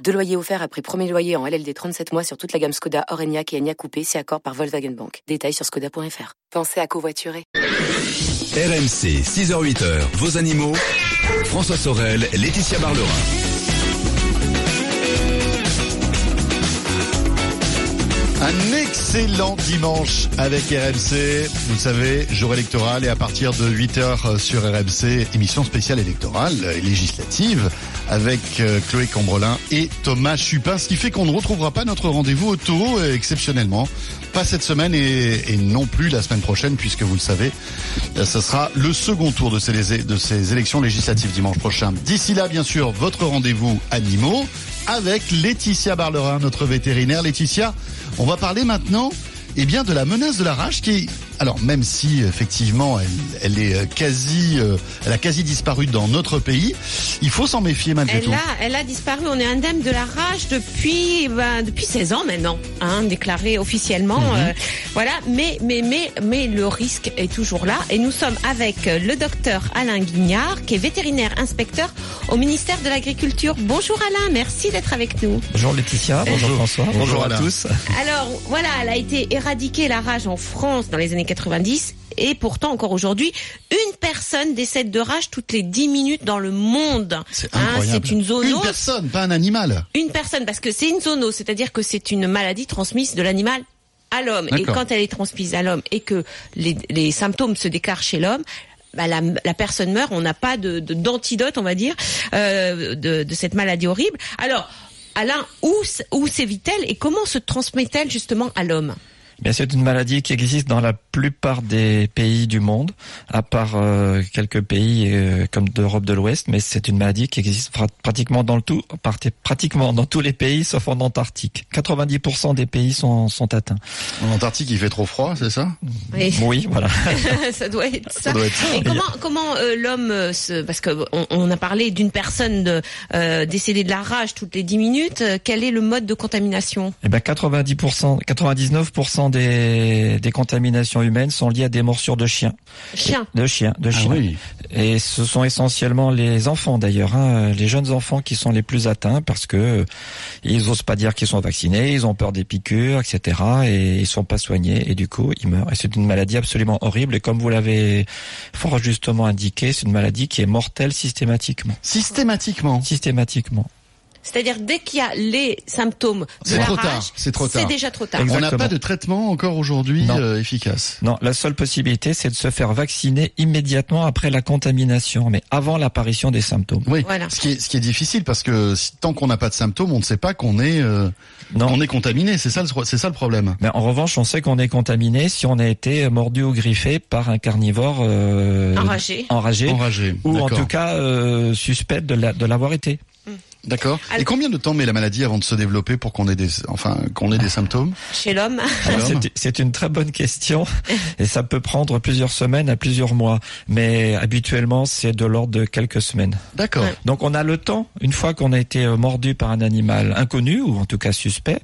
Deux loyers offerts après premier loyer en LLD 37 mois sur toute la gamme Skoda, Orenia et Enya Coupé, c'est accord par Volkswagen Bank. Détails sur skoda.fr. Pensez à covoiturer. RMC, 6h-8h, vos animaux. François Sorel, Laetitia Barlerin. Un excellent dimanche avec RMC. Vous le savez, jour électoral et à partir de 8h sur RMC, émission spéciale électorale et législative avec euh, Chloé Cambrelin et Thomas Chupin. Ce qui fait qu'on ne retrouvera pas notre rendez-vous auto euh, exceptionnellement. Pas cette semaine et, et, non plus la semaine prochaine puisque vous le savez, euh, ce sera le second tour de ces, de ces élections législatives dimanche prochain. D'ici là, bien sûr, votre rendez-vous animaux avec Laetitia Barlerin, notre vétérinaire. Laetitia, on va parler maintenant eh bien, de la menace de la rage qui alors même si effectivement elle, elle est euh, quasi, euh, elle a quasi disparu dans notre pays, il faut s'en méfier malgré elle tout. A, elle a disparu. On est indemne de la rage depuis ben, depuis 16 ans maintenant, hein, déclaré officiellement. Mhm. euh, voilà, mais mais mais mais le risque est toujours là. Et nous sommes avec le docteur Alain Guignard, qui est vétérinaire inspecteur au ministère de l'Agriculture. Bonjour Alain, merci d'être avec nous. Bonjour Laetitia, bonjour, François, bonjour, Bonjour à Alain. tous. Alors voilà, elle a été éradiquée la rage en France dans les années 90 et pourtant encore aujourd'hui, une personne décède de rage toutes les 10 minutes dans le monde. C'est Hein, une zoonose. Une personne, pas un animal. Une personne parce que c'est une zoonose, c'est-à-dire que c'est une maladie transmise de l'animal à l'homme. Et quand elle est transmise à l'homme et que les, les symptômes se déclarent chez l'homme, bah, la, la personne meurt, on n'a pas de d'antidote, on va dire, euh, de, de cette maladie horrible. Alors, Alain, où, où sévit-elle et comment se transmet-elle justement à l'homme? Bien, c'est une maladie qui existe dans la plupart des pays du monde, à part euh, quelques pays euh, comme d'Europe de l'Ouest, mais c'est une maladie qui existe pra- pratiquement dans le tout, pratiquement dans tous les pays sauf en Antarctique. 90% des pays sont, sont atteints. En Antarctique, il fait trop froid, c'est ça? Oui, voilà. ça doit être ça. Ça doit être ça. Et comment comment euh, l'homme se parce que on, on a parlé d'une personne de, euh, décédée de la rage toutes les 10 minutes. quel est le mode de contamination? Eh ben 90%, 99% des, des contaminations humaines sont liées à des morsures de chiens. Chien. De chiens, de chiens. Ah oui. Et ce sont essentiellement les enfants d'ailleurs, hein, les jeunes enfants qui sont les plus atteints parce que euh, ils osent pas dire qu'ils sont vaccinés, ils ont peur des piqûres, etc. Et ils sont pas soignés et du coup ils meurent. Et c'est une maladie absolument horrible. Et comme vous l'avez fort justement indiqué, c'est une maladie qui est mortelle systématiquement, Systématiquement. systématiquement. C'est-à-dire dès qu'il y a les symptômes de C'est la trop rage, tard, c'est trop tard. C'est déjà trop tard. On n'a Exactement. pas de traitement encore aujourd'hui Non. euh, efficace. Non, la seule possibilité, c'est de se faire vacciner immédiatement après la contamination, mais avant l'apparition des symptômes. Oui. Voilà. Ce qui est, ce qui est difficile parce que si- tant qu'on n'a pas de symptômes, on ne sait pas qu'on est, euh, Non. on est contaminé. C'est ça, le- c'est ça le problème. Mais en revanche, on sait qu'on est contaminé si on a été mordu ou griffé par un carnivore euh, Enragé. enragé, Enragé. ou en tout cas euh, suspect de la- de l'avoir été. D'accord. Et combien de temps met la maladie avant de se développer pour qu'on ait des, enfin, qu'on ait des symptômes Chez l'homme. C'est- une très bonne question et ça peut prendre plusieurs semaines à plusieurs mois, mais habituellement c'est de l'ordre de quelques semaines. D'accord. Ouais. Donc on a le temps, une fois qu'on a été euh, mordu par un animal inconnu ou en tout cas suspect,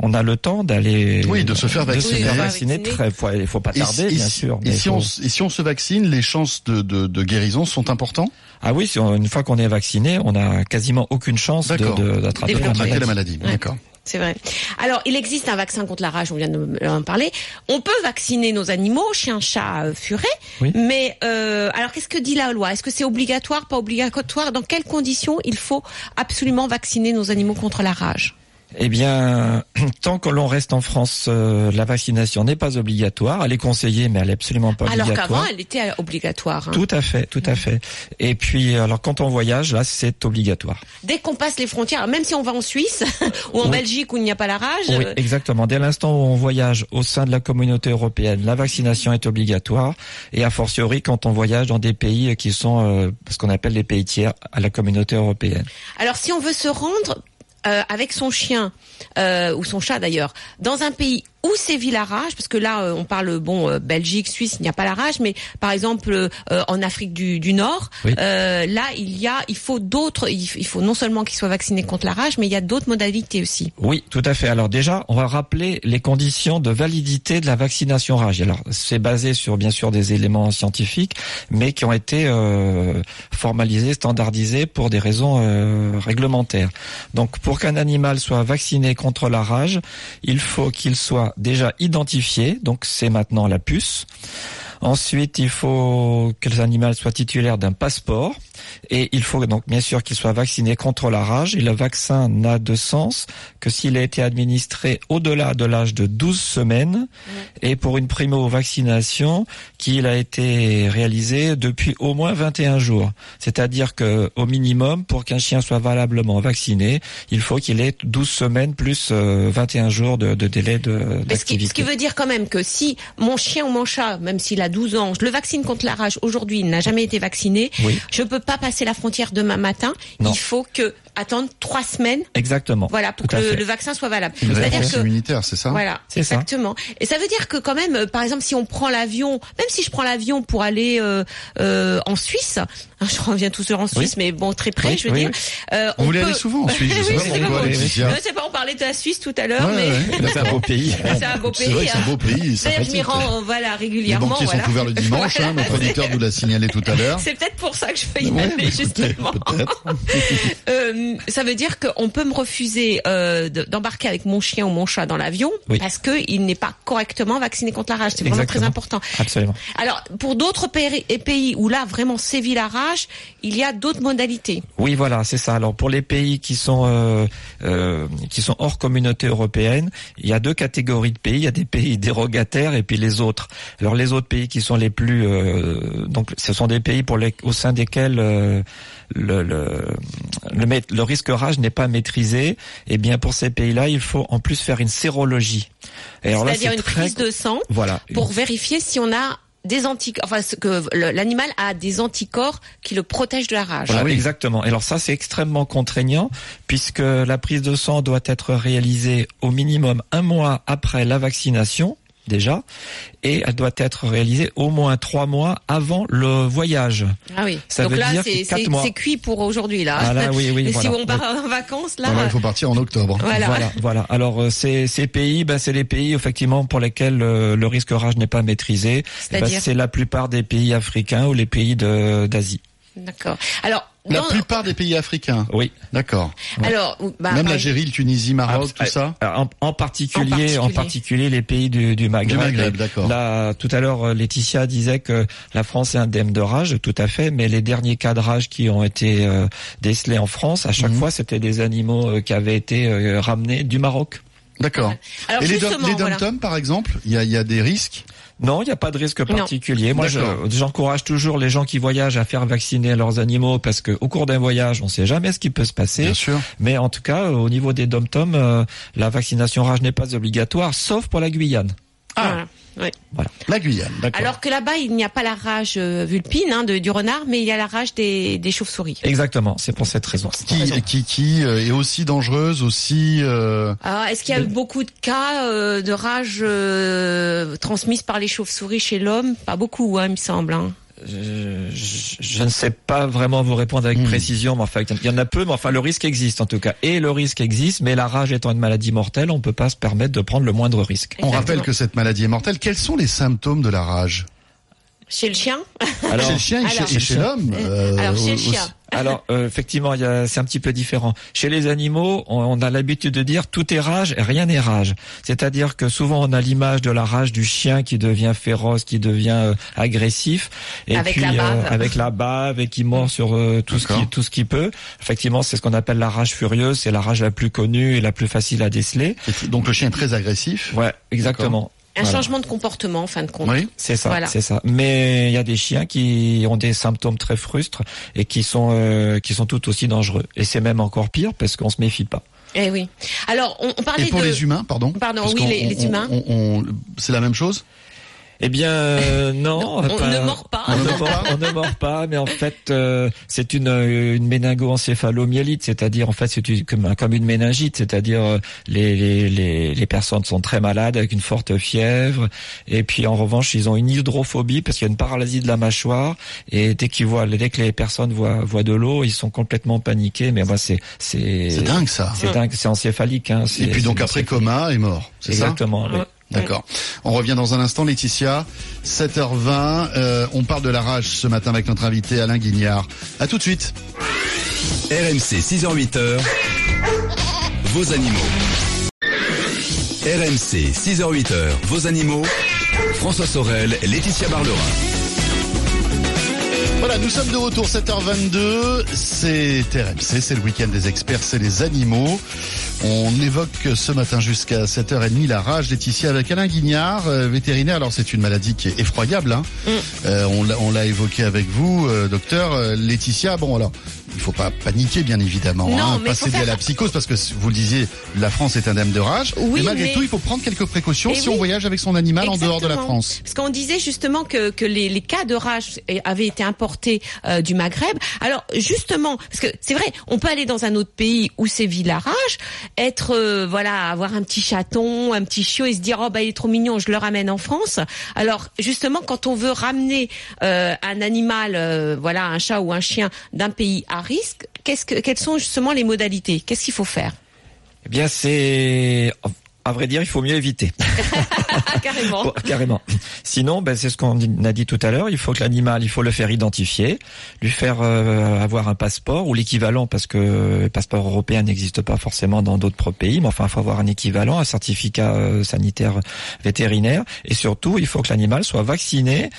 on a le temps d'aller Oui, de se faire de vacciner. se faire vacciner. Très, faut, il faut pas Et tarder, si- bien et sûr. si- Et si, faut- on, et si on se vaccine, les chances de, de, de guérison sont importantes? Ah oui, si on- une fois qu'on est vacciné, on a quasiment aucune chance de- D'accord. de- d'attraper de la Développer. contracter la maladie. Ouais. D'accord. C'est vrai. Alors, il existe un vaccin contre la rage, on vient de en parler. On peut vacciner nos animaux, chiens, chats, euh, furets. Oui. Mais euh, alors, qu'est-ce que dit la loi? Est-ce que c'est obligatoire, pas obligatoire? Dans quelles conditions il faut absolument vacciner nos animaux contre la rage? Eh bien, tant que l'on reste en France, euh, la vaccination n'est pas obligatoire. Elle est conseillée, mais elle est absolument pas Alors obligatoire. qu'avant, elle était obligatoire. hein. Tout à fait, tout à fait. Et puis, alors quand on voyage, là, c'est obligatoire. Dès qu'on passe les frontières, même si on va en Suisse ou en Oui. Belgique où il n'y a pas la rage, Oui, euh, exactement. Dès l'instant où on voyage au sein de la communauté européenne, la vaccination est obligatoire. Et a fortiori, quand on voyage dans des pays qui sont euh, ce qu'on appelle les pays tiers à la communauté européenne. Alors, si on veut se rendre euh, avec son chien euh, ou son chat d'ailleurs dans un pays où sévit la rage, parce que là euh, on parle bon euh, Belgique, Suisse, il n'y a pas la rage, mais par exemple euh, en Afrique du, du Nord, Oui. là il y a, il faut d'autres, il, il faut non seulement qu'ils soient vaccinés contre la rage, mais il y a d'autres modalités aussi. Oui, tout à fait. Alors déjà, on va rappeler les conditions de validité de la vaccination rage. Alors c'est basé sur bien sûr des éléments scientifiques, mais qui ont été euh, formalisés, standardisés pour des raisons euh, réglementaires. Donc pour qu'un animal soit vacciné contre la rage, il faut qu'il soit déjà identifié. Donc c'est maintenant la puce. Ensuite, il faut que l'animal soit titulaire d'un passeport et il faut donc bien sûr qu'il soit vacciné contre la rage. Et le vaccin n'a de sens que s'il a été administré au-delà de l'âge de 12 semaines et pour une primo-vaccination qu'il a été réalisé depuis au moins 21 jours. C'est-à-dire que au minimum pour qu'un chien soit valablement vacciné, il faut qu'il ait 12 semaines plus euh, 21 jours de, de délai de ce qui, ce qui veut dire quand même que si mon chien ou mon chat, même s'il a 12 ans, je le vaccine contre la rage aujourd'hui, il n'a jamais été vacciné, Oui. je peux pas passer la frontière demain matin. Non. Il faut que attendre trois semaines, Exactement. voilà, pour Tout que le, vaccin soit valable. C'est-à-dire que immunitaire, c'est ça Voilà, ça. exactement. Et ça veut dire que quand même, euh, par exemple, si on prend l'avion, même si je prends l'avion pour aller euh, euh, en Suisse, hein, je reviens tout seul en Suisse, mais bon, très près, Oui, je veux oui, dire. oui. euh, Vous on voulez peut... aller souvent en Suisse, je sais Oui, pas c'est pas- pas, on parlait de la Suisse tout à l'heure, Ouais, mais ouais, C'est un beau pays. c'est un beau C'est pays. c'est un hein. beau pays, D'ailleurs, je m'y rends, voilà, Les régulièrement. banquiers voilà. sont ouverts le dimanche, hein, notre auditeur nous l'a signalé tout à l'heure. C'est peut-être pour ça que je peux y aller, peut-être, justement. Euh, ça veut dire qu'on peut me refuser euh, de- d'embarquer avec mon chien ou mon chat dans l'avion Oui. parce que il n'est pas correctement vacciné contre la rage. C'est vraiment très important. Absolument. Alors, pour d'autres pays, où là vraiment sévit la rage, il y a d'autres modalités. Oui, voilà, c'est ça. Alors pour les pays qui sont euh, euh, qui sont hors communauté européenne, il y a deux catégories de pays. Il y a des pays dérogataires et puis les autres. Alors les autres pays qui sont les plus euh, donc ce sont des pays pour les au sein desquels euh, le, le, le, le risque rage n'est pas maîtrisé. Et bien pour ces pays-là, il faut en plus faire une sérologie. Et alors là, C'est-à-dire c'est une très prise de sang voilà pour vérifier si on a des anticorps, enfin que l'animal a des anticorps qui le protègent de la rage. Voilà, Ah oui. exactement. Et alors ça, c'est extrêmement contraignant puisque la prise de sang doit être réalisée au minimum un mois après la vaccination déjà, et elle doit être réalisée au moins trois mois avant le voyage. Ah oui. Ça Donc veut là, dire c'est quatre c'est- mois. c'est cuit pour aujourd'hui là. Ah là, oui, oui, Et voilà. si on part en vacances là, Voilà, il faut partir en octobre. voilà. Voilà, voilà. Alors euh, ces, ces pays, ben, c'est les pays effectivement pour lesquels euh, le risque rage n'est pas maîtrisé. Eh ben, C'est-à-dire c'est la plupart des pays africains ou les pays de- d'Asie. D'accord. Alors, La plupart des pays africains. Oui. D'accord. alors, bah, Même l'Algérie, le Tunisie, Maroc, tout ça En, en particulier, En particulier. en particulier les pays du, du Maghreb. Du Maghreb, d'accord. Là, tout à l'heure, euh, Laetitia disait que la France est indemne de rage, tout à fait, mais les derniers cas de rage qui ont été euh, décelés en France, à chaque Mhm. fois, c'était des animaux euh, qui avaient été euh, ramenés du Maroc. D'accord. Alors Et les, dom- voilà. par exemple, il y a, il y a des risques Non, il n'y a pas de risque particulier. Moi, je- j'encourage toujours les gens qui voyagent à faire vacciner leurs animaux parce que au cours d'un voyage, on ne sait jamais ce qui peut se passer. Bien sûr. Mais en tout cas, au niveau des dom-toms, euh, la vaccination rage n'est pas obligatoire, sauf pour la Guyane. Oui. La Guyane, d'accord. Alors que là-bas, il n'y a pas la rage euh, vulpine hein, de, du renard, mais il y a la rage des, des chauves-souris. Exactement, c'est pour cette raison. qui, qui, qui euh, est aussi dangereuse, aussi... euh, Alors, est-ce qu'il y a eu beaucoup de cas euh, de rage euh, transmise par les chauves-souris chez l'homme? Pas beaucoup, hein, il me semble. Hein. Je, je- je ne sais pas vraiment vous répondre avec Hmm. précision, mais enfin, il y en a peu, mais enfin, le risque existe en tout cas. Et le risque existe, mais la rage étant une maladie mortelle, on peut pas se permettre de prendre le moindre risque. On rappelle que cette maladie est mortelle. Quels sont les symptômes de la rage? Chez le chien Alors, Chez le chien et alors- chez, l'homme euh, Alors, chez le chien. alors euh, effectivement, c'est un petit peu différent. Chez les animaux, on, on a l'habitude de dire tout est rage, et rien n'est rage. C'est-à-dire que souvent on a l'image de la rage du chien qui devient féroce, qui devient euh, agressif, et Avec puis la bave. avec la bave et qui mord sur euh, tout ce qui tout ce qui peut. Effectivement, c'est ce qu'on appelle la rage furieuse. C'est la rage la plus connue et la plus facile à déceler. Donc le chien est très agressif. Ouais, exactement. Un Voilà. changement de comportement, en fin de compte. Oui. C'est ça, Voilà. c'est ça. Mais il y a des chiens qui ont des symptômes très frustres et qui sont euh, qui sont tout aussi dangereux. Et c'est même encore pire parce qu'on se méfie pas. Eh oui. Alors, on, on parlait Et pour de... les humains, pardon. Pardon, oui, les- humains. c'est la même chose? Eh bien, euh, non. on pas- ne mord pas. On ne mord, on ne mord pas, mais en fait, euh, c'est une, euh, une méningo-encéphalomyélite, c'est-à-dire en fait c'est une- comme, comme une méningite, c'est-à-dire euh, les, les, les, les personnes sont très malades avec une forte fièvre, et puis en revanche ils ont une hydrophobie parce qu'il y a une paralysie de la mâchoire, et dès qu'ils voient, dès que les personnes voient, voient de l'eau, ils sont complètement paniqués. Mais moi c'est c'est C'est dingue ça. c'est dingue, c'est encéphalique. Hein, Et puis donc après coma et mort. C'est ça? Exactement. oui. D'accord. On revient dans un instant, Laetitia. 7h20. euh, on parle de la rage ce matin avec notre invité Alain Guignard. À tout de suite. RMC 6h-8h, vos animaux. RMC 6h-8h, vos animaux. François Sorel, Laetitia Barlerin. Voilà, nous sommes de retour 7h22. C'est RMC, c'est le week-end des experts, c'est les animaux. On évoque ce matin jusqu'à 7h30 la rage Laetitia avec Alain Guignard, euh, vétérinaire. Alors c'est une maladie qui est effroyable. Hein. Euh, on l'a- évoqué avec vous, euh, docteur Laetitia. Bon alors, il faut pas paniquer bien évidemment, Non, hein, mais pas céder à la psychose parce que vous le disiez, la France est indemne de rage. Oui, mais malgré mais- tout, il faut prendre quelques précautions Eh si oui. on voyage avec son animal en dehors de la. France. Parce qu'on disait justement que, que les, les cas de rage avaient été importés euh, du Maghreb. Alors justement, parce que c'est vrai, on peut aller dans un autre pays où sévit la rage, être euh, voilà, avoir un petit chaton, un petit chiot et se dire oh bah il est trop mignon, je le ramène en France. Alors justement, quand on veut ramener euh, un animal, voilà, un chat ou un chien d'un pays à risque, qu'est-ce que quelles sont justement les modalités? Qu'est-ce qu'il faut faire? Eh bien, c'est à vrai dire, il faut mieux éviter. Carrément. Bon, carrément. Sinon, ben, c'est ce qu'on a dit tout à l'heure. Il faut que l'animal, il faut le faire identifier, lui faire euh, avoir un passeport ou l'équivalent, parce que le passeport européen n'existe pas forcément dans d'autres pays. Mais enfin, il faut avoir un équivalent, un certificat euh, sanitaire vétérinaire. Et surtout, il faut que l'animal soit vacciné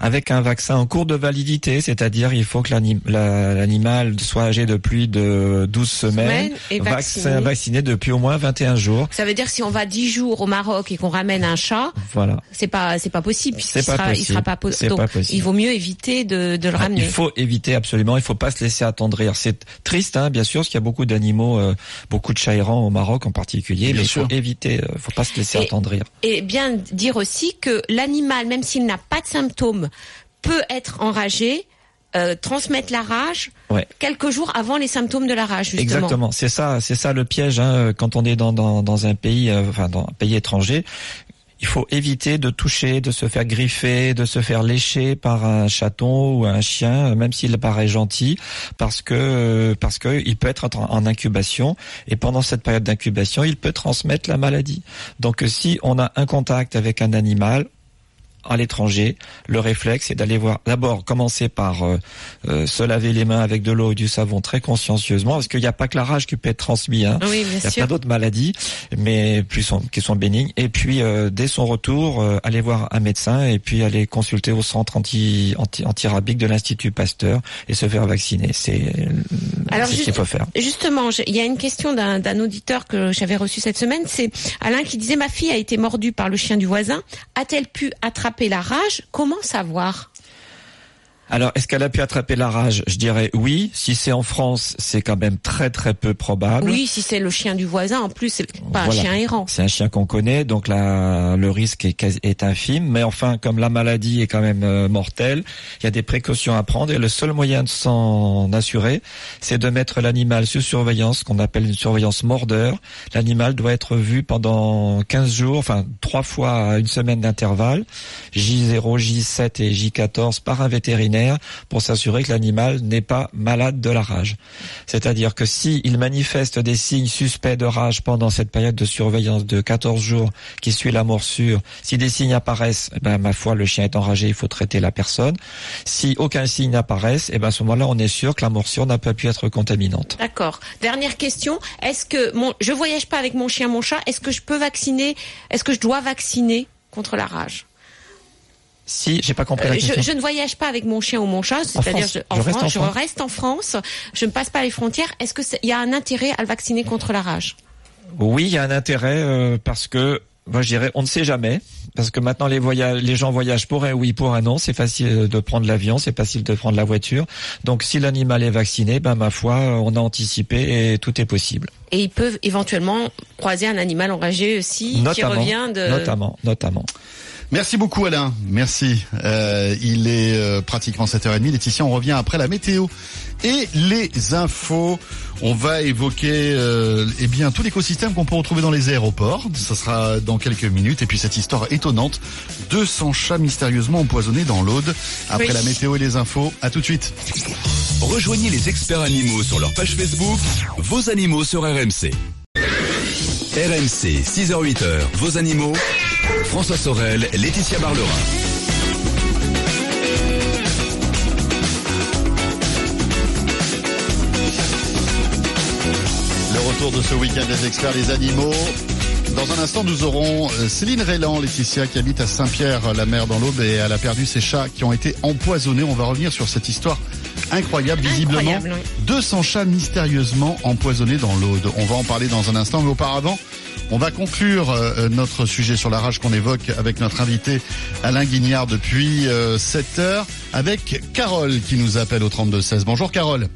avec un vaccin en cours de validité, c'est-à-dire il faut que l'anim- la- l'animal soit âgé de plus de 12 semaines, Semaines et vaccin- vacciné. vacciné depuis au moins 21 jours. Ça veut dire que si on va 10 jours au Maroc et qu'on ramène un chat, Voilà. c'est pas c'est pas possible puisqu'il sera il sera pas po- C'est donc pas possible. il vaut mieux éviter de, de le Ah, ramener. Il faut éviter absolument, il faut pas se laisser attendrir. C'est triste, hein, bien sûr, parce qu'il y a beaucoup d'animaux, euh, beaucoup de chats errants au Maroc en particulier, Bien mais il faut éviter, euh, faut pas se laisser Et- attendrir. Et bien dire aussi que l'animal, même s'il n'a pas de symptômes, peut être enragé, euh, transmettre la rage Ouais. quelques jours avant les symptômes de la rage justement. Exactement, c'est ça, c'est ça le piège hein, quand on est dans, dans, dans un pays, euh, enfin dans un pays étranger. Il faut éviter de toucher, de se faire griffer, de se faire lécher par un chaton ou un chien, même s'il paraît gentil, parce que parce que il peut être en, en incubation et pendant cette période d'incubation, il peut transmettre la maladie. Donc euh, si on a un contact avec un animal à l'étranger, le réflexe est d'aller voir. D'abord, commencer par euh, euh, se laver les mains avec de l'eau et du savon très consciencieusement, parce qu'il n'y a pas que la rage qui peut être transmise. Hein. Oui, Il y a sûr. plein d'autres maladies, mais plus sont, qui sont bénignes. Et puis, euh, dès son retour, euh, aller voir un médecin et puis aller consulter au centre anti, anti, antirabique de l'Institut Pasteur et se faire vacciner. C'est euh, ce qu'il faut faire. Justement, il y a une question d'un d'un auditeur que j'avais reçu cette semaine. C'est Alain qui disait ma fille a été mordue par le chien du voisin. A-t-elle pu attraper la rage Comment savoir? Alors, est-ce qu'elle a pu attraper la rage Je dirais oui. Si c'est en France, c'est quand même très très peu probable. Oui, si c'est le chien du voisin, en plus c'est pas un chien errant. C'est un chien qu'on connaît, donc là, le risque est infime. Mais enfin, comme la maladie est quand même euh, mortelle, il y a des précautions à prendre. Et le seul moyen de s'en assurer, c'est de mettre l'animal sous surveillance, qu'on appelle une surveillance mordeur. L'animal doit être vu pendant 15 jours, enfin trois fois à une semaine d'intervalle, J0, J7 et J14 par un vétérinaire pour s'assurer que l'animal n'est pas malade de la rage. C'est-à-dire que si il manifeste des signes suspects de rage pendant cette période de surveillance de 14 jours qui suit la morsure, si des signes apparaissent, eh ben, ma foi, le chien est enragé, il faut traiter la personne. Si aucun signe n'apparaisse, eh ben, à ce moment-là, on est sûr que la morsure n'a pas pu être contaminante. D'accord. Dernière question. Est-ce que mon, je voyage pas avec mon chien, mon chat Est-ce que je peux vacciner Est-ce que je dois vacciner contre la rage? Si, j'ai pas compris la Euh, question. je, je ne voyage pas avec mon chien ou mon chat, c'est-à-dire France. je, en Je reste France, en je France. reste en France, je ne passe pas les frontières. Est-ce que c'est- il y a un intérêt à le vacciner contre la rage? Oui, il y a un intérêt euh, parce que moi je dirais on ne sait jamais parce que maintenant les voyages les gens voyagent pour un oui pour un non, c'est facile de prendre l'avion, c'est facile de prendre la voiture. Donc si l'animal est vacciné, ben ma foi, on a anticipé et tout est possible. Et ils peuvent éventuellement croiser un animal enragé aussi qui revient de. notamment, notamment. Merci beaucoup Alain, merci. Euh, il est euh, pratiquement 7h30. Laetitia, on revient après la météo et les infos. On va évoquer euh, eh bien tout l'écosystème qu'on peut retrouver dans les aéroports. Ça sera dans quelques minutes. Et puis cette histoire étonnante, 200 chats mystérieusement empoisonnés dans l'Aude. Après Oui. la météo et les infos, à tout de suite. Rejoignez les experts animaux sur leur page Facebook, vos animaux sur RMC. RMC, 6h-8h, vos animaux. François Sorel, Laetitia Barlerin. Le retour de ce week-end des experts des animaux. Dans un instant, nous aurons euh, Céline Rélan, Laetitia, qui habite à Saint-Pierre-la-Mer dans l'Aube et elle a perdu ses chats qui ont été empoisonnés. On va revenir sur cette histoire incroyable, visiblement. Incroyable, oui. 200 chats mystérieusement empoisonnés dans l'Aude. On va en parler dans un instant, mais auparavant, on va conclure euh, notre sujet sur la rage qu'on évoque avec notre invité Alain Guignard depuis 7 heures avec Carole qui nous appelle au 32-16. Bonjour Carole.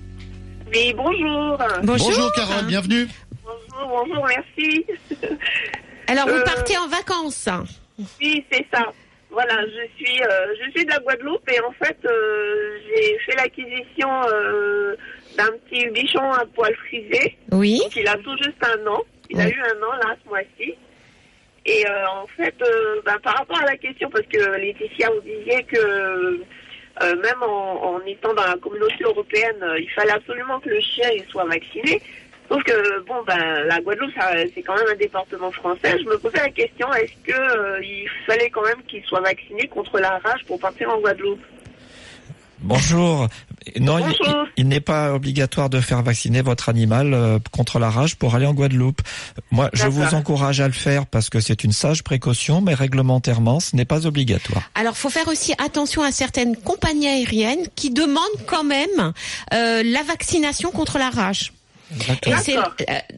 Oui, bonjour. Bonjour. Carole, bienvenue. Bonjour, bonjour, merci. Alors, vous Euh, partez en vacances Oui, c'est ça. Voilà, je suis, euh, je suis de la Guadeloupe et en fait, euh, j'ai fait l'acquisition euh, d'un petit bichon à poil frisé. Oui. Donc, il a tout juste un an. Il a eu un an là ce mois-ci. Et euh, en fait, ben, par rapport à la question, parce que Laetitia, vous disiez que même en, en étant dans la communauté européenne, il fallait absolument que le chien il soit vacciné. Sauf que bon, ben la Guadeloupe, c'est quand même un département français. Je me posais la question est-ce que euh, il fallait quand même qu'il soit vacciné contre la rage pour partir en Guadeloupe? Bonjour. Non, il- Bonjour. il, il n'est pas obligatoire de faire vacciner votre animal euh, contre la rage pour aller en Guadeloupe. Moi, je vous encourage à le faire parce que c'est une sage précaution, mais réglementairement, ce n'est pas obligatoire. Alors, faut faire aussi attention à certaines compagnies aériennes qui demandent quand même euh, la vaccination contre la rage. Et c'est euh,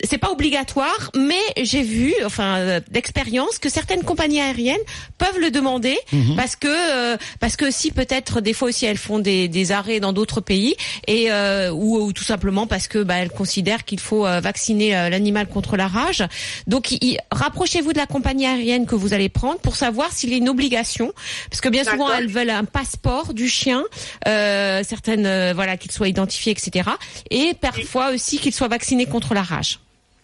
c'est pas obligatoire, mais j'ai vu, enfin euh, d'expérience, que certaines compagnies aériennes peuvent le demander parce que euh, parce que si peut-être des fois aussi elles font des, des arrêts dans d'autres pays et euh, ou, ou tout simplement parce que bah, elles considèrent qu'il faut euh, vacciner euh, l'animal contre la rage. Donc rapprochez-vous de la compagnie aérienne que vous allez prendre pour savoir s'il est une obligation, parce que bien souvent elles veulent un passeport du chien, euh, certaines euh, voilà qu'il soit identifié, etc. Et parfois aussi qu'il soit vacciné contre la rage.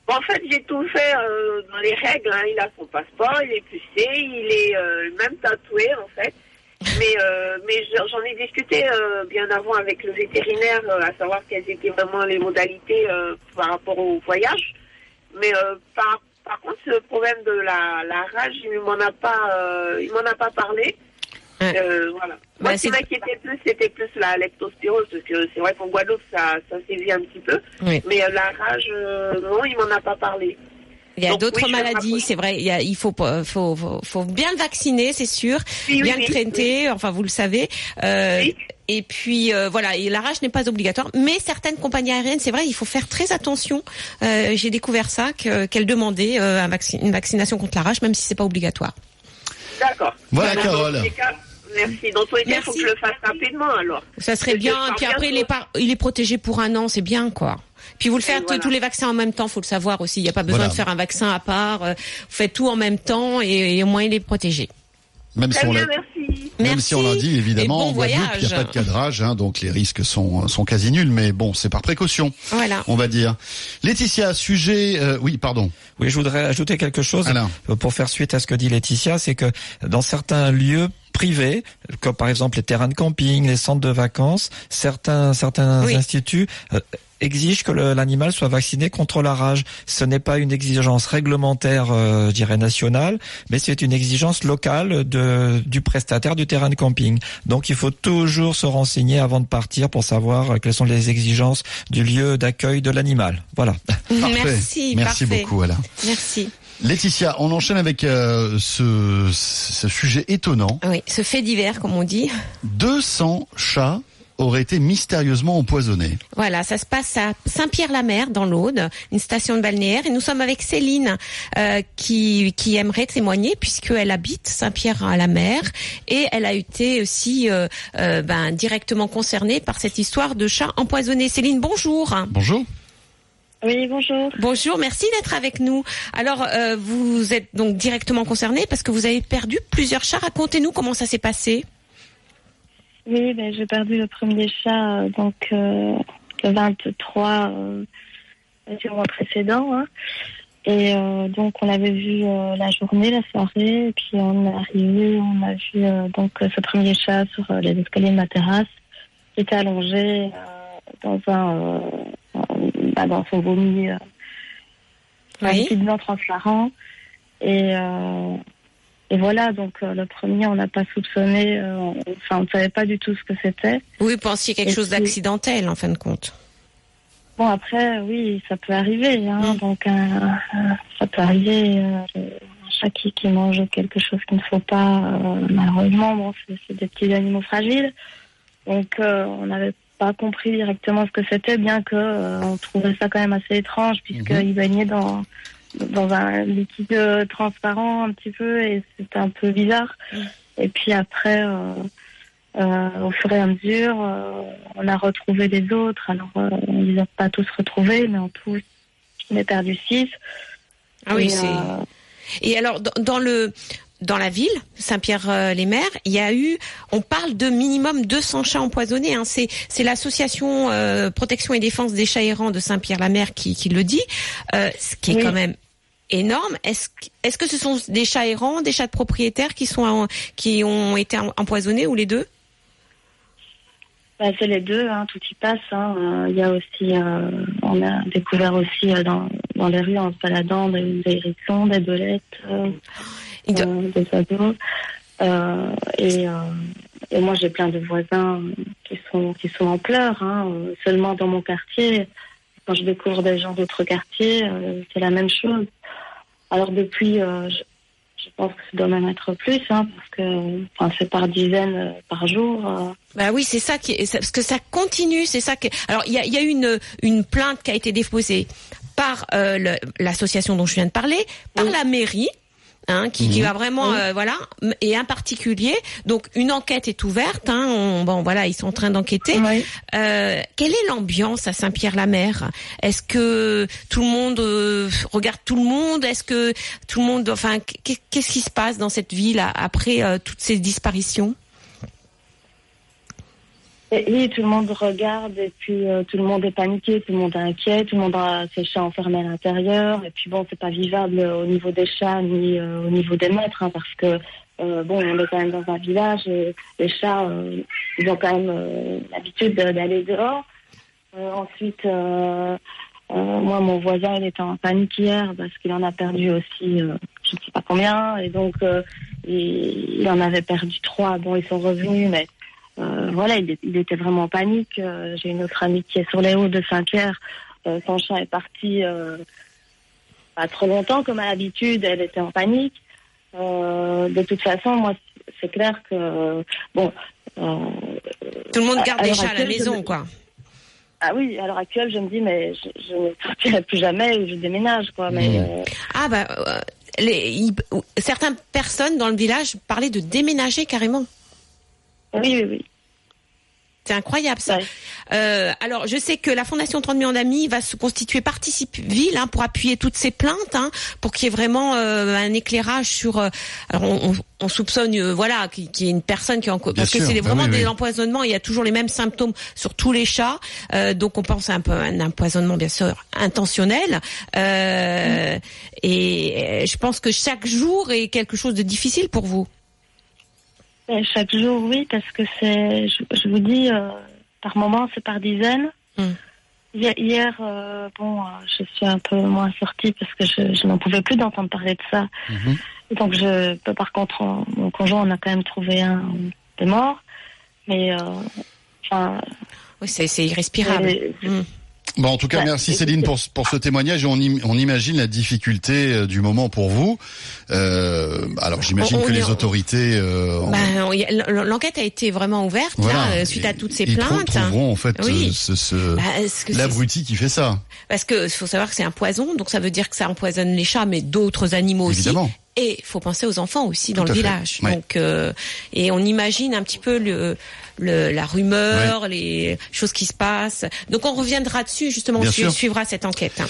En fait, j'ai tout fait euh, dans les règles. hein. Il a son passeport, il est pucé, il est euh, même tatoué en fait. Mais, euh, mais j'en ai discuté bien avant avec le vétérinaire, à savoir quelles étaient vraiment les modalités par rapport au voyage. Mais par, par contre, ce problème de la, la rage, il m'en a pas, m'en a pas parlé. Euh, voilà. Bah, Moi, ce qui m'inquiétait plus, c'était plus la leptospirose, parce que c'est vrai qu'en Guadeloupe, ça, ça sévit un petit peu. Oui. Mais euh, la rage, euh, non, il m'en a pas parlé. Il y a d'autres oui, maladies, c'est vrai. Il, y a, il faut, faut, faut, faut bien le vacciner, c'est sûr, Oui, oui, bien oui, le traiter. Enfin, vous le savez. Euh, Oui. Et puis euh, voilà, et la rage n'est pas obligatoire, mais certaines compagnies aériennes, c'est vrai, il faut faire très attention. Euh, J'ai découvert ça que- qu'elles demandaient euh, un une vaccination contre la rage, même si c'est pas obligatoire. D'accord. Voilà, Carole. Merci. Dans tous les cas, il faut que je le fasse rapidement alors. Ça serait bien. Puis après, il est, par- il est protégé pour un an, c'est bien quoi. Puis vous le faites voilà. tous les vaccins en même temps, faut le savoir aussi. Il n'y a pas besoin Voilà. de faire un vaccin à part. euh, Vous faites tout en même temps et, et au moins il est protégé. Même si on l'a bien, merci. Même Merci. si on l'a dit, évidemment, bon en Guadeloupe, il n'y a pas de cadrage, hein, donc les risques sont, sont quasi nuls, mais bon, c'est par précaution, Voilà. on va dire. Laetitia, sujet... euh, oui, pardon. Oui, je voudrais ajouter quelque chose Alain. pour faire suite à ce que dit Laetitia, c'est que dans certains lieux privés, comme par exemple les terrains de camping, les centres de vacances, certains certains Oui. instituts euh, exigent que l'animal soit vacciné contre la rage. Ce n'est pas une exigence réglementaire, euh, je dirais nationale, mais c'est une exigence locale de, du prestataire du terrain de camping. Donc il faut toujours se renseigner avant de partir pour savoir euh, quelles sont les exigences du lieu d'accueil de l'animal. Voilà. Parfait. Merci. Merci parfait. beaucoup, Alain. Merci. Laetitia, on enchaîne avec euh, ce, ce sujet étonnant. Oui, ce fait divers, comme on dit. 200 chats auraient été mystérieusement empoisonnés. Voilà, ça se passe à Saint-Pierre-la-Mer, dans l'Aude, une station de balnéaire. Et nous sommes avec Céline, euh, qui, qui aimerait témoigner, puisqu'elle habite Saint-Pierre-à-la-Mer. Et elle a été aussi euh, euh, ben, directement concernée par cette histoire de chat empoisonné. Céline, bonjour. Bonjour. Oui, bonjour. Bonjour, merci d'être avec nous. Alors, euh, vous êtes donc directement concerné parce que vous avez perdu plusieurs chats. Racontez-nous comment ça s'est passé. Oui, ben, j'ai perdu le premier chat euh, donc euh, le 23 euh, du mois précédent. hein. Et euh, donc on avait vu la journée, la soirée, et puis on est arrivé, on a vu donc ce premier chat sur les escaliers de ma terrasse, qui était allongé dans un bah, dans son vomi, un Oui. petit blanc transparent. Et et voilà, donc euh, le premier, on n'a pas soupçonné, euh, on- enfin on ne savait pas du tout ce que c'était. Oui, vous pensiez quelque Et chose puis- d'accidentel en fin de compte. Bon après, oui, ça peut arriver. Hein, Mm. Donc, ça peut arriver. Euh, un chat qui, qui mange quelque chose qu'il ne faut pas, malheureusement, bon, c'est des petits animaux fragiles. Donc, on n'avait pas compris directement ce que c'était, bien que on trouvait ça quand même assez étrange, puisqu'il baignait dans dans un liquide euh, transparent un petit peu, et c'était un peu bizarre. Mm. Et puis après. Euh, euh, au fur et à mesure, euh, on a retrouvé les autres. Alors, on les a pas tous retrouvés, mais en tout, on a perdu six. Ah oui, Et, c'est. Et alors, dans, dans le dans la ville, Saint-Pierre-les-Mers, il y a eu, on parle de minimum 200 chats empoisonnés. Hein. C'est c'est l'association euh, protection et défense des chats errants de Saint-Pierre-la-Mer qui, qui le dit, euh, ce qui est Oui. quand même énorme. Est-ce que- ce sont des chats errants, des chats de propriétaires qui sont en- qui ont été em- empoisonnés ou les deux? Bah, c'est les deux, hein, tout y passe. hein. Euh, Il y a aussi, euh, on a découvert aussi euh, dans, dans les rues en se baladant des, des hérissons, des belettes, des oiseaux. Et, et moi, j'ai plein de voisins qui sont qui sont en pleurs. Hein, seulement dans mon quartier, quand je découvre des gens d'autres quartiers, euh, c'est la même chose. Alors depuis, euh, je, je pense que ça doit même être plus, hein, parce que enfin, c'est par dizaines euh, par jour. euh. Bah oui, c'est ça qui est, parce que ça continue, c'est ça que. Alors il y a, y a eu une une plainte qui a été déposée par euh, l'association dont je viens de parler, par la mairie. Hein, qui, qui va vraiment euh, voilà et un particulier. Donc une enquête est ouverte hein, on- bon voilà ils sont en train d'enquêter. Oui. Euh, quelle est l'ambiance à Saint-Pierre-la-Mer? Est-ce que tout le monde euh, regarde tout le monde? Est-ce que tout le monde, enfin, qu'est- qu'est-ce qui se passe dans cette ville après euh, toutes ces disparitions? Et oui, tout le monde regarde et puis euh, tout le monde est paniqué, tout le monde est inquiet, tout le monde a ses chats enfermés à l'intérieur. Et puis bon, c'est pas vivable au niveau des chats ni euh, au niveau des maîtres, hein, parce que euh, bon, on est quand même dans un village et les chats, euh, ils ont quand même euh, l'habitude de- d'aller dehors. Euh, ensuite, euh, euh, moi, mon voisin, il était en panique hier parce qu'il en a perdu aussi, euh, je ne sais pas combien, et donc euh, il en avait perdu trois. Bon, ils sont revenus, mais euh, voilà, il, était vraiment en panique. Euh, J'ai une autre amie qui est sur les hauts de Saint-Pierre. Euh, son chat est parti pas trop longtemps, comme à l'habitude. Elle était en panique. De toute façon, moi, c'est clair que bon. Tout le monde garde des l'heure chats à la maison, me- quoi. ah oui, à l'heure actuelle, je me dis, mais je, je ne partirai plus jamais ou je déménage, quoi. Mais Mmh. Ah bah, les, il- certaines personnes dans le village parlaient de déménager carrément. Oui, oui, oui. C'est incroyable ça. Ouais. Euh, alors, je sais que la Fondation 30 millions d'amis va se constituer partie civile hein, pour appuyer toutes ces plaintes, hein, pour qu'il y ait vraiment euh, un éclairage sur. euh, alors, on, on- on soupçonne, euh, voilà, qu'il y ait une personne qui est en Bien parce que c'est Ah vraiment oui, des oui. empoisonnements. Il y a toujours les mêmes symptômes sur tous les chats, Euh, donc on pense à un peu un empoisonnement bien sûr intentionnel. Euh, Et je pense que chaque jour est quelque chose de difficile pour vous. Et chaque jour, oui, parce que c'est, je, je vous dis, euh, par moment, c'est par dizaines. Mm. Hier, euh, bon, euh, je suis un peu moins sortie parce que je, je n'en pouvais plus d'entendre parler de ça. Mhm. Donc, je, par contre, on- mon conjoint, on a quand même trouvé un des morts. Mais, euh, enfin, Oui, c'est c'est irrespirable. c'est- Mm. Bon, en tout cas, Ouais, merci. Céline pour, ce- pour ce témoignage. On, im- on imagine la difficulté euh, du moment pour vous. Euh, alors, j'imagine que les autorités euh, on l- l'enquête a été vraiment ouverte voilà, là, euh, suite à toutes ces ils plaintes. trouveront en fait Oui. ce, ce- Bah, l'abruti qui fait ça. Parce que faut savoir que c'est un poison, donc ça veut dire que ça empoisonne les chats, mais d'autres animaux Évidemment. aussi. Et il faut penser aux enfants aussi dans le fait. village. Ouais. Donc, euh, et on imagine un petit peu le, le, la rumeur, les choses qui se passent. Donc on reviendra dessus justement, Bien sûr. suivra cette enquête. hein.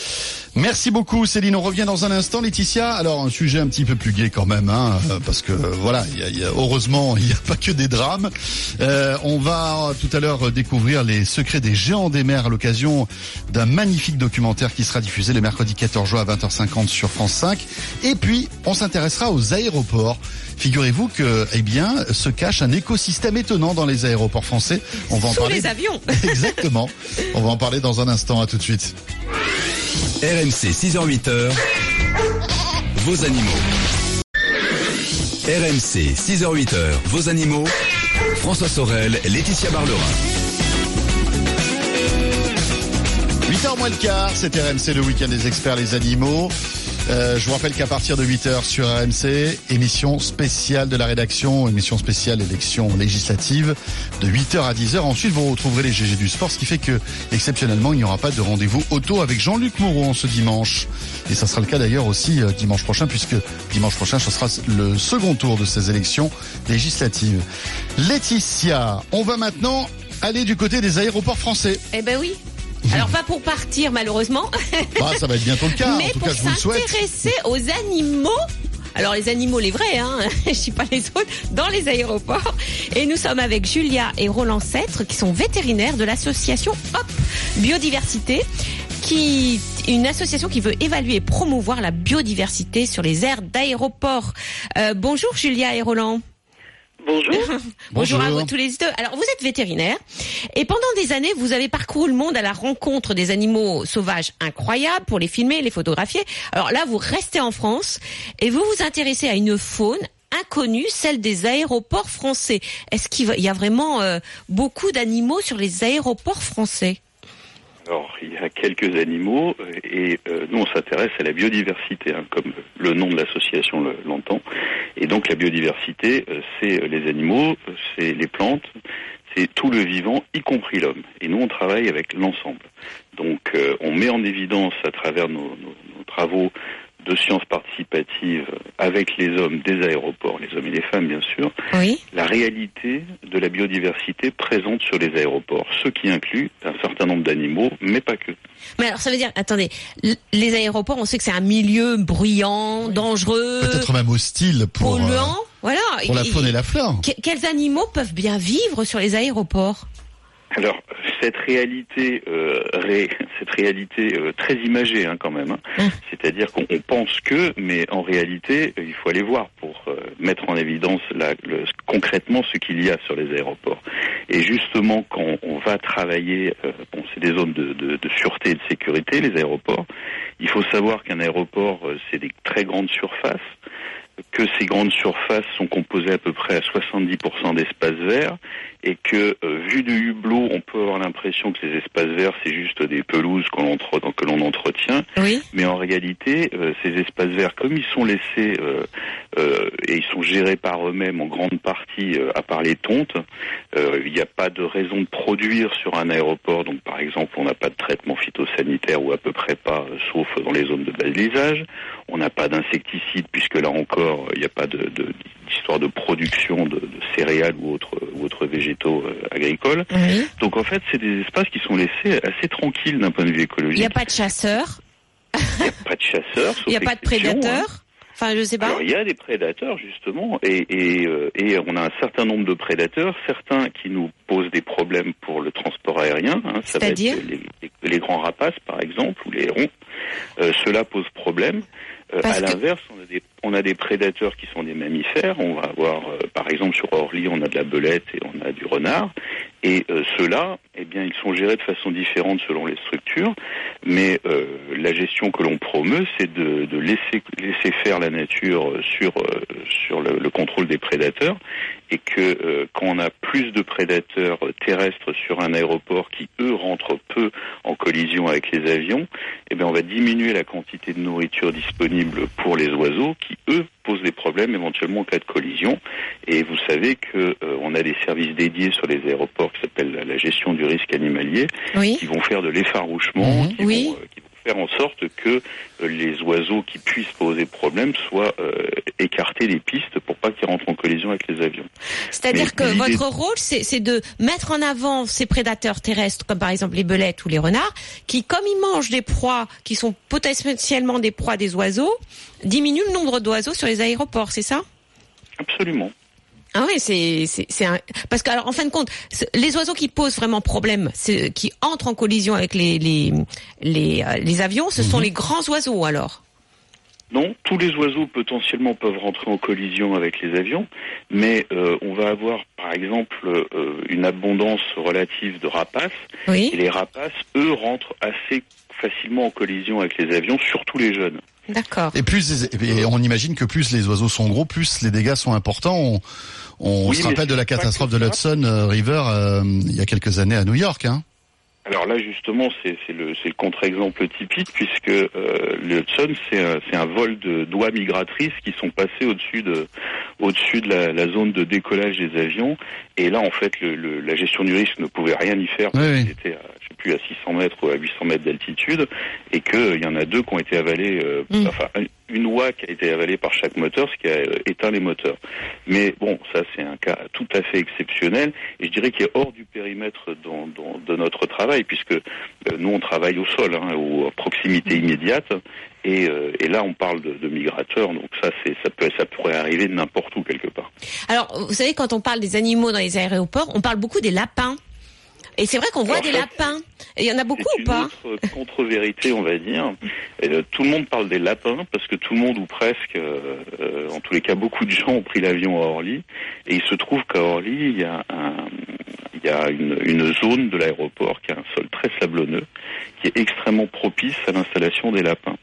Merci beaucoup Céline. On revient dans un instant. Laetitia, alors un sujet un petit peu plus gai quand même, hein, euh, parce que euh, voilà, il y a- il y a- heureusement il n'y a pas que des drames. Euh, on va tout à l'heure découvrir les secrets des géants des mers à l'occasion d'un magnifique documentaire qui sera diffusé le mercredi 14 juin à 20h50 sur France 5. Et puis on s'intéressera aux aéroports. Figurez-vous que, eh bien, se cache un écosystème étonnant dans les aéroports français. On va en Sous parler. les avions. Exactement. On va en parler dans un instant. À tout de suite. RMC 6h-8h, vos animaux. RMC 6h-8h, vos animaux. François Sorel, Laetitia Barlerin. 8h moins le quart, c'est RMC le week-end des experts les animaux. Euh, je vous rappelle qu'à partir de 8h sur RMC, émission spéciale de la rédaction, émission spéciale élection législative de 8h à 10h. Ensuite, vous retrouverez les GG du sport, ce qui fait que, exceptionnellement, il n'y aura pas de rendez-vous auto avec Jean-Luc Moreau ce dimanche. Et ça sera le cas d'ailleurs aussi euh, dimanche prochain, puisque dimanche prochain, ce sera le second tour de ces élections législatives. Laetitia, on va maintenant aller du côté des aéroports français. Eh ben oui. Alors pas pour partir malheureusement, Bah, ça va être bientôt le cas, mais en tout pour cas, je vous le souhaite. s'intéresser aux animaux. Alors les animaux, les vrais, hein, je dis pas les autres, dans les aéroports. Et nous sommes avec Julia et Roland Sêtre, qui sont vétérinaires de l'association Hop Biodiversité, qui une association qui veut évaluer et promouvoir la biodiversité sur les aires d'aéroports. Euh, bonjour Julia et Roland. Bonjour. Bonjour à vous tous les deux. Alors, vous êtes vétérinaire et pendant des années, vous avez parcouru le monde à la rencontre des animaux sauvages incroyables pour les filmer, les photographier. Alors là, vous restez en France et vous vous intéressez à une faune inconnue, celle des aéroports français. Est-ce qu'il y a vraiment euh, beaucoup d'animaux sur les aéroports français? Alors, il y a quelques animaux euh, et euh, nous, on s'intéresse à la biodiversité, hein, comme le nom de l'association le- l'entend. Et donc, la biodiversité, euh, c'est les animaux, euh, c'est les plantes, c'est tout le vivant, y compris l'homme. Et nous, on travaille avec l'ensemble. Donc, euh, on met en évidence à travers nos, nos- nos travaux de sciences participatives avec les hommes des aéroports, les hommes et les femmes, bien sûr, Oui. la réalité de la biodiversité présente sur les aéroports, ce qui inclut un certain nombre d'animaux, mais pas que. Mais alors, ça veut dire, attendez, les aéroports, on sait que c'est un milieu bruyant, dangereux, Peut-être même hostile pour, euh, polluant. voilà. pour la faune et la flore. Que- Quels animaux peuvent bien vivre sur les aéroports? Alors, cette réalité, euh, ré- cette réalité euh, très imagée hein, quand même, hein. Hum. c'est-à-dire qu'on on pense que, mais en réalité, euh, il faut aller voir pour euh, mettre en évidence la- le- concrètement ce qu'il y a sur les aéroports. Et justement, quand on va travailler, euh, bon, c'est des zones de, de- de sûreté et de sécurité, les aéroports. Il faut savoir qu'un aéroport, euh, c'est des très grandes surfaces que ces grandes surfaces sont composées à peu près à 70% d'espaces verts et que, euh, vu du hublot, on peut avoir l'impression que ces espaces verts, c'est juste des pelouses que l'on entre- entretient, Oui. mais en réalité, euh, ces espaces verts, comme ils sont laissés euh, et ils sont gérés par eux-mêmes en grande partie, à part les tontes, il n'y a pas de raison de produire sur un aéroport. Donc, par exemple, on n'a pas de traitement phytosanitaire ou à peu près pas, sauf dans les zones de balisage. On n'a pas d'insecticides puisque là encore, il n'y a pas de, de- d'histoire de production de, de céréales ou autres ou autres végétaux euh, agricoles. Oui. Donc en fait, c'est des espaces qui sont laissés assez tranquilles d'un point de vue Il écologique. n'y a pas de chasseurs, pas de chasseurs, il n'y a pas de hein. prédateurs. Enfin, je sais pas. Alors il y a des prédateurs justement, et, et, euh, et on a un certain nombre de prédateurs, certains qui nous posent des problèmes pour le transport aérien. hein, ça va être C'est-à-dire les, les- les grands rapaces par exemple ou les hérons. Euh, cela pose problème. Euh, à l'inverse, on a des on a des prédateurs qui sont des mammifères. On va avoir euh, par exemple sur Orly, on a de la belette et on a du renard. Et euh, ceux-là, eh bien, ils sont gérés de façon différente selon les structures. Mais euh, la gestion que l'on promeut, c'est de, laisser, laisser faire la nature sur, sur le, le contrôle des prédateurs. Et que quand on a plus de prédateurs terrestres sur un aéroport qui, eux, rentrent peu en collision avec les avions, eh bien, on va diminuer la quantité de nourriture disponible pour les oiseaux eux, posent des problèmes éventuellement en cas de collision. Et vous savez que euh, on a des services dédiés sur les aéroports qui s'appellent la- gestion du risque animalier Oui. qui vont faire de l'effarouchement, Mhm. qui, Oui. vont, euh, qui vont faire en sorte que euh, les oiseaux qui puissent poser problème soient euh, écartés des pistes pour pas qu'ils rentrent en collision avec les avions. C'est-à-dire que votre rôle, c'est de mettre en avant ces prédateurs terrestres, comme par exemple les belettes ou les renards, qui, comme ils mangent des proies qui sont potentiellement des proies des oiseaux, diminuent le nombre d'oiseaux sur les aéroports, c'est ça? Absolument. Ah oui, c'est c'est parce que alors en fin de compte, les oiseaux qui posent vraiment problème, qui entrent en collision avec les les les, euh, les avions, ce sont les grands oiseaux alors. Non, tous les oiseaux potentiellement peuvent rentrer en collision avec les avions, mais euh, on va avoir par exemple euh, une abondance relative de rapaces, Oui. et les rapaces, eux, rentrent assez facilement en collision avec les avions, surtout les jeunes. D'accord. Et plus, et on imagine que plus les oiseaux sont gros, plus les dégâts sont importants. On, on Oui, se rappelle de la catastrophe de l'Hudson euh, River euh, il y a quelques années à New York. Hein. Alors là, justement, c'est le, contre-exemple typique, puisque euh, le Hudson, c'est un, vol de d'oies migratrices qui sont passées au-dessus de, la, la zone de décollage des avions. Et là, en fait, le, le- la gestion du risque ne pouvait rien y faire. parce Oui, oui. À, je sais plus, à 600 mètres ou à 800 mètres d'altitude, et qu'il y en a deux qui ont été avalés, euh, Mm. enfin, une oie qui a été avalée par chaque moteur, ce qui a euh, éteint les moteurs. Mais bon, ça, c'est un cas tout à fait exceptionnel, et je dirais qu'il est hors du périmètre dans- dans- de notre travail, puisque euh, nous, on travaille au sol, hein, ou à proximité immédiate, et, euh, et là, on parle de, de migrateurs, donc ça, c'est, ça, peut, ça pourrait arriver n'importe où, quelque part. Alors, vous savez, quand on parle des animaux dans les aéroports, on parle beaucoup des lapins. Et c'est vrai qu'on voit des lapins. Et il y en a beaucoup C'est ou une pas autre contre-vérité, on va dire. Euh, tout le monde parle des lapins parce que tout le monde ou presque, euh, en tous les cas, beaucoup de gens ont pris l'avion à Orly et il se trouve qu'à Orly, il y a, un, il y a une, une zone de l'aéroport qui a un sol très sablonneux, qui est extrêmement propice à l'installation des lapins.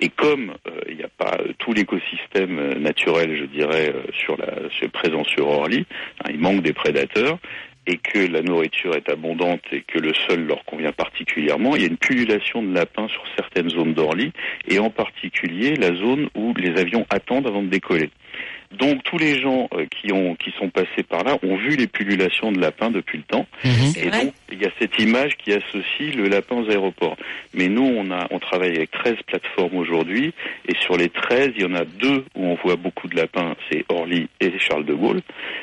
Et comme euh, il n'y a pas tout l'écosystème naturel, je dirais, sur la sur, présent sur Orly, hein, il manque des prédateurs et que la nourriture est abondante et que le sol leur convient particulièrement, il y a une pullulation de lapins sur certaines zones d'Orly et en particulier la zone où les avions attendent avant de décoller. Donc tous les gens euh, qui ont qui sont passés par là ont vu les pullulations de lapins depuis le temps C'est et donc, il y a cette image qui associe le lapin aux aéroports. Mais nous, on, a, on travaille avec 13 plateformes aujourd'hui, et sur les 13, il y en a deux où on voit beaucoup de lapins, c'est Orly et Charles de Gaulle.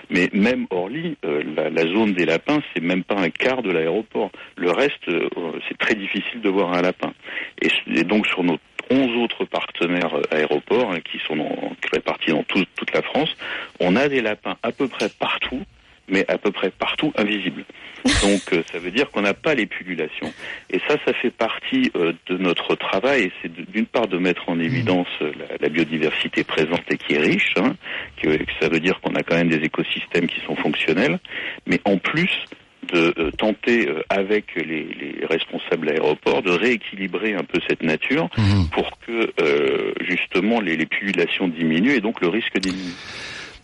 Mais même Orly, euh, la, la zone des lapins, c'est même pas un quart de l'aéroport. Le reste, euh, c'est très difficile de voir un lapin. Et, et donc, sur nos 11 autres partenaires euh, aéroports, hein, qui sont dans, répartis dans tout- toute la France, on a des lapins à peu près partout, mais à peu près partout invisibles. Donc euh, ça veut dire qu'on n'a pas les pullulations. Et ça, ça fait partie euh, de notre travail. Et c'est d'une part de mettre en évidence euh, la, la biodiversité présente et qui est riche, hein, que, que ça veut dire qu'on a quand même des écosystèmes qui sont fonctionnels, mais en plus de euh, tenter euh, avec les, les responsables d'aéroports de rééquilibrer un peu cette nature Mhm. pour que euh, justement les, les diminuent et donc le risque diminue.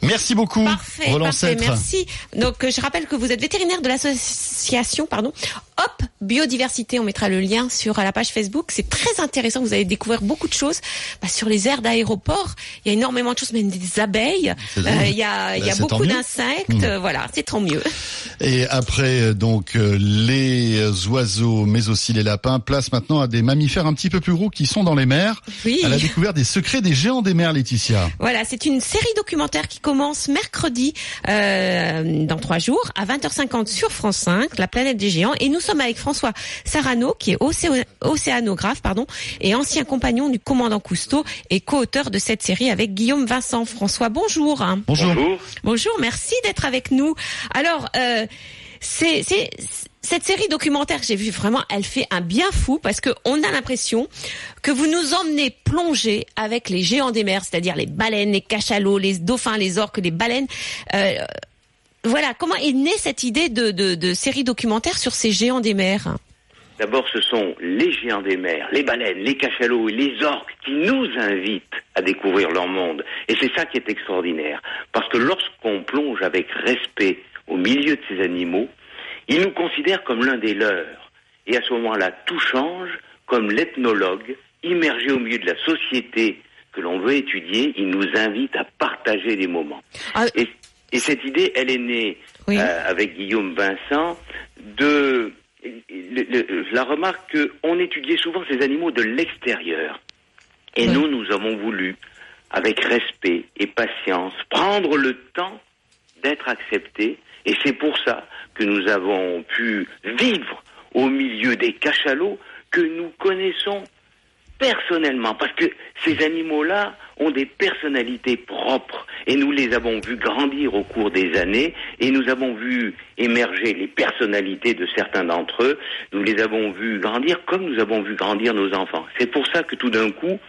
Merci beaucoup, Parfait, Roland parfait, merci. Donc euh, je rappelle que vous êtes vétérinaire de l'association, pardon, Hop Biodiversité. On mettra le lien sur euh, la page Facebook. C'est très intéressant. Vous allez découvrir beaucoup de choses bah, sur les aires d'aéroport. Il y a énormément de choses, même des abeilles. Euh, il y a, il y Bah, a tant beaucoup d'insectes. Mm. Euh, Voilà, c'est tant mieux. Et après euh, donc les oiseaux, mais aussi les lapins, place maintenant à des mammifères un petit peu plus gros qui sont dans les mers. Oui. À la découverte des secrets des géants des mers, Laetitia. Voilà, c'est une série documentaire qui commence mercredi euh, dans trois jours à 20h50 sur France 5, La planète des géants. Et nous sommes avec François Sarano, qui est océ- océanographe, pardon, et ancien compagnon du commandant Cousteau et co-auteur de cette série avec Guillaume Vincent. François, bonjour. Bonjour. Bonjour, merci d'être avec nous. Alors, euh, c'est- cette série documentaire j'ai vue, vraiment, elle fait un bien fou parce que on a l'impression que vous nous emmenez plonger avec les géants des mers, c'est-à-dire les baleines, les cachalots, les dauphins, les orques, les baleines. Euh, voilà, comment est née cette idée de, de, de série documentaire sur ces géants des mers? D'abord, ce sont les géants des mers, les baleines, les cachalots et les orques qui nous invitent à découvrir leur monde. Et c'est ça qui est extraordinaire. Parce que lorsqu'on plonge avec respect au milieu de ces animaux, ils nous considèrent comme l'un des leurs. Et à ce moment-là, tout change, comme l'ethnologue, immergé au milieu de la société que l'on veut étudier, il nous invite à partager des moments. Ah, Et, et cette idée, elle est née Oui. euh, avec Guillaume Vincent de le- le- la remarque qu'on étudiait souvent ces animaux de l'extérieur. Et nous, nous avons voulu, avec respect et patience, prendre le temps d'être acceptés. Et c'est pour ça que nous avons pu vivre au milieu des cachalots que nous connaissons personnellement, parce que ces animaux-là ont des personnalités propres. Et nous les avons vus grandir au cours des années. Et nous avons vu émerger les personnalités de certains d'entre eux, nous les avons vus grandir comme nous avons vu grandir nos enfants. C'est pour ça que tout d'un coup,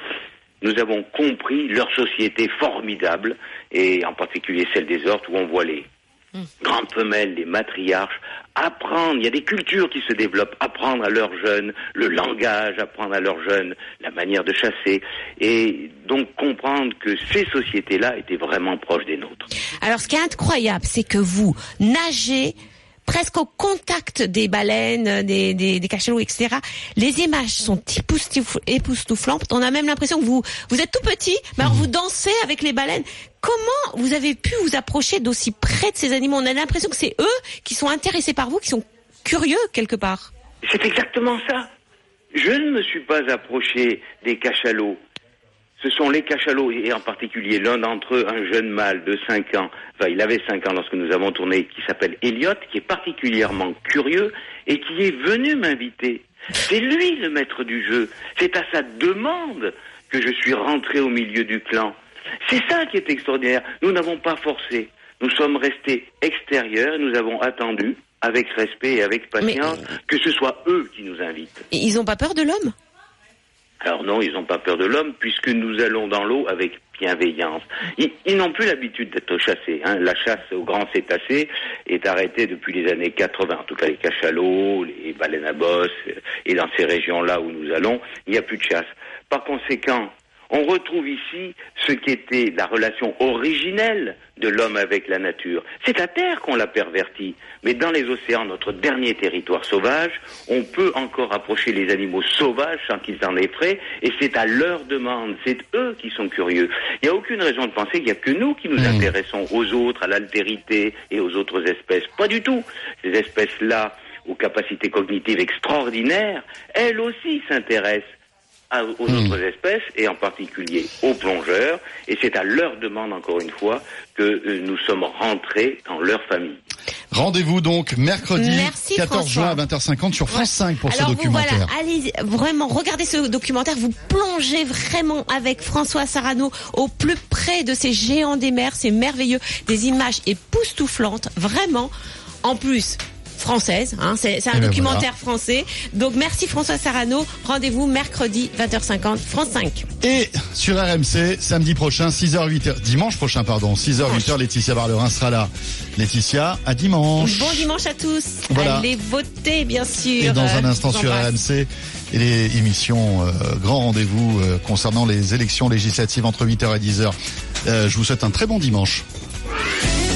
nous avons compris leur société formidable. Et en particulier celle des hortes où on voit les grandes femelles, les matriarches, apprendre, il y a des cultures qui se développent, apprendre à leurs jeunes le langage, apprendre à leurs jeunes la manière de chasser, et donc comprendre que ces sociétés-là étaient vraiment proches des nôtres. Alors, ce qui est incroyable, c'est que vous nagez presque au contact des baleines, des, des, des cachalots, etc. Les images sont époustouf- époustouflantes. On a même l'impression que vous, vous êtes tout petit, mais alors vous dansez avec les baleines. Comment vous avez pu vous approcher d'aussi près de ces animaux? On a l'impression que c'est eux qui sont intéressés par vous, qui sont curieux quelque part. C'est exactement ça. Je ne me suis pas approché des cachalots. Ce sont les cachalots, et en particulier l'un d'entre eux, un jeune mâle de 5 ans, enfin il avait 5 ans lorsque nous avons tourné, qui s'appelle Elliot, qui est particulièrement curieux et qui est venu m'inviter. C'est lui le maître du jeu. C'est à sa demande que je suis rentré au milieu du clan. C'est ça qui est extraordinaire. Nous n'avons pas forcé. Nous sommes restés extérieurs et nous avons attendu, avec respect et avec patience, que ce soit eux qui nous invitent. Et ils ont pas peur de l'homme? Alors non, ils n'ont pas peur de l'homme puisque nous allons dans l'eau avec bienveillance. Ils, n'ont plus l'habitude d'être chassés. hein. La chasse aux grands cétacés est arrêtée depuis les années 80. En tout cas, les cachalots, les baleines à bosse, et dans ces régions-là où nous allons, il n'y a plus de chasse. Par conséquent, on retrouve ici ce qui était la relation originelle de l'homme avec la nature. C'est la terre qu'on l'a pervertie. Mais dans les océans, notre dernier territoire sauvage, on peut encore approcher les animaux sauvages sans qu'ils en effraient, et c'est à leur demande, c'est eux qui sont curieux. Il n'y a aucune raison de penser qu'il n'y a que nous qui nous intéressons aux autres, à l'altérité et aux autres espèces. Pas du tout. Ces espèces-là, aux capacités cognitives extraordinaires, elles aussi s'intéressent à- aux autres espèces et en particulier aux plongeurs. Et c'est à leur demande, encore une fois, que euh, nous sommes rentrés dans leur famille. Rendez-vous donc mercredi Merci, 14 juin à François. 20h50 sur France 5 pour Alors ce vous documentaire. voilà, allez vraiment regardez ce documentaire, vous plongez vraiment avec François Sarano au plus près de ces géants des mers, c'est merveilleux, des images époustouflantes, vraiment. En plus française, hein, c'est un Eh ben documentaire français. Donc merci François Sarano, rendez-vous mercredi 20h50 France 5. Et sur RMC, samedi prochain, 6h, 8h, dimanche prochain, pardon, 6h, 8h, Laetitia Barlerin sera là. Laetitia, à dimanche. Bon dimanche à tous. Voilà. Allez voter bien sûr. Et dans un Euh, instant sur embrasse. RMC, et les émissions euh, Grand Rendez-vous euh, concernant les élections législatives entre 8h et 10h. Euh, je vous souhaite un très bon dimanche.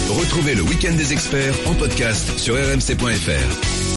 Retrouvez le week-end des experts en podcast sur rmc.fr.